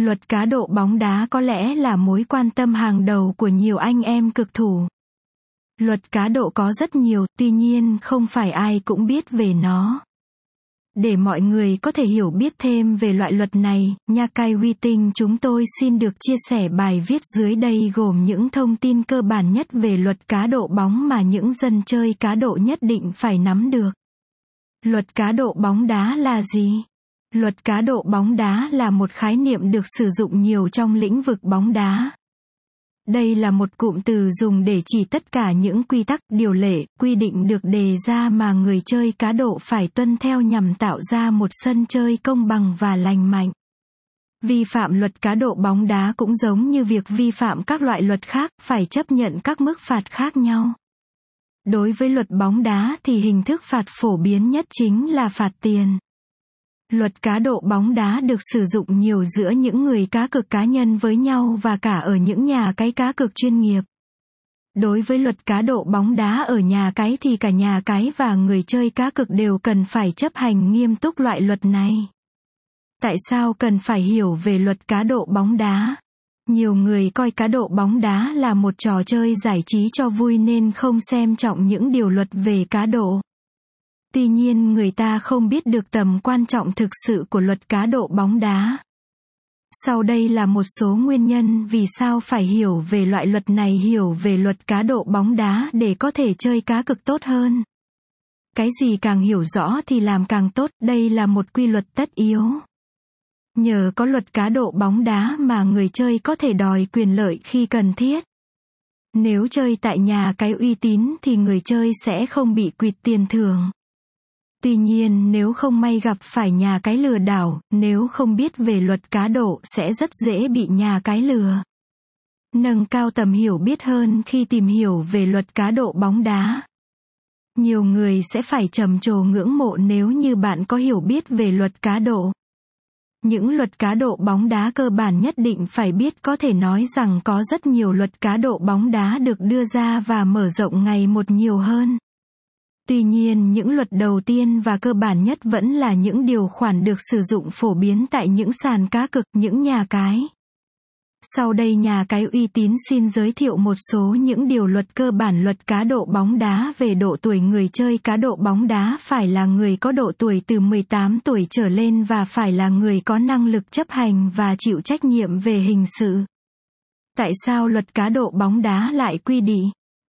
Luật cá độ bóng đá có lẽ là mối quan tâm hàng đầu của nhiều anh em cực thủ. Luật cá độ có rất nhiều, tuy nhiên không phải ai cũng biết về nó. Để mọi người có thể hiểu biết thêm về loại luật này, Nha Cai uy Tinh chúng tôi xin được chia sẻ bài viết dưới đây gồm những thông tin cơ bản nhất về luật cá độ bóng mà những dân chơi cá độ nhất định phải nắm được. Luật cá độ bóng đá là gì? Luật cá độ bóng đá là một khái niệm được sử dụng nhiều trong lĩnh vực bóng đá. Đây là một cụm từ dùng để chỉ tất cả những quy tắc, điều lệ, quy định được đề ra mà người chơi cá độ phải tuân theo nhằm tạo ra một sân chơi công bằng và lành mạnh. Vi phạm luật cá độ bóng đá cũng giống như việc vi phạm các loại luật khác, phải chấp nhận các mức phạt khác nhau. Đối với luật bóng đá thì hình thức phạt phổ biến nhất chính là phạt tiền. Luật cá độ bóng đá được sử dụng nhiều giữa những người cá cược cá nhân với nhau và cả ở những nhà cái cá cược chuyên nghiệp. Đối với luật cá độ bóng đá ở nhà cái thì cả nhà cái và người chơi cá cược đều cần phải chấp hành nghiêm túc loại luật này. Tại sao cần phải hiểu về luật cá độ bóng đá? Nhiều người coi cá độ bóng đá là một trò chơi giải trí cho vui nên không xem trọng những điều luật về cá độ. Tuy nhiên người ta không biết được tầm quan trọng thực sự của luật cá độ bóng đá. Sau đây là một số nguyên nhân vì sao phải hiểu về loại luật này hiểu về luật cá độ bóng đá để có thể chơi cá cực tốt hơn. Cái gì càng hiểu rõ thì làm càng tốt, đây là một quy luật tất yếu. Nhờ có luật cá độ bóng đá mà người chơi có thể đòi quyền lợi khi cần thiết. Nếu chơi tại nhà cái uy tín thì người chơi sẽ không bị quỵt tiền thưởng. Tuy nhiên nếu không may gặp phải nhà cái lừa đảo, nếu không biết về luật cá độ sẽ rất dễ bị nhà cái lừa. Nâng cao tầm hiểu biết hơn khi tìm hiểu về luật cá độ bóng đá. Nhiều người sẽ phải trầm trồ ngưỡng mộ nếu như bạn có hiểu biết về luật cá độ. Những luật cá độ bóng đá cơ bản nhất định phải biết có thể nói rằng có rất nhiều luật cá độ bóng đá được đưa ra và mở rộng ngày một nhiều hơn. Tuy nhiên những luật đầu tiên và cơ bản nhất vẫn là những điều khoản được sử dụng phổ biến tại những sàn cá cực, những nhà cái. Sau đây nhà cái uy tín xin giới thiệu một số những điều luật cơ bản luật cá độ bóng đá về độ tuổi người chơi cá độ bóng đá phải là người có độ tuổi từ 18 tuổi trở lên và phải là người có năng lực chấp hành và chịu trách nhiệm về hình sự. Tại sao luật cá độ bóng đá lại quy định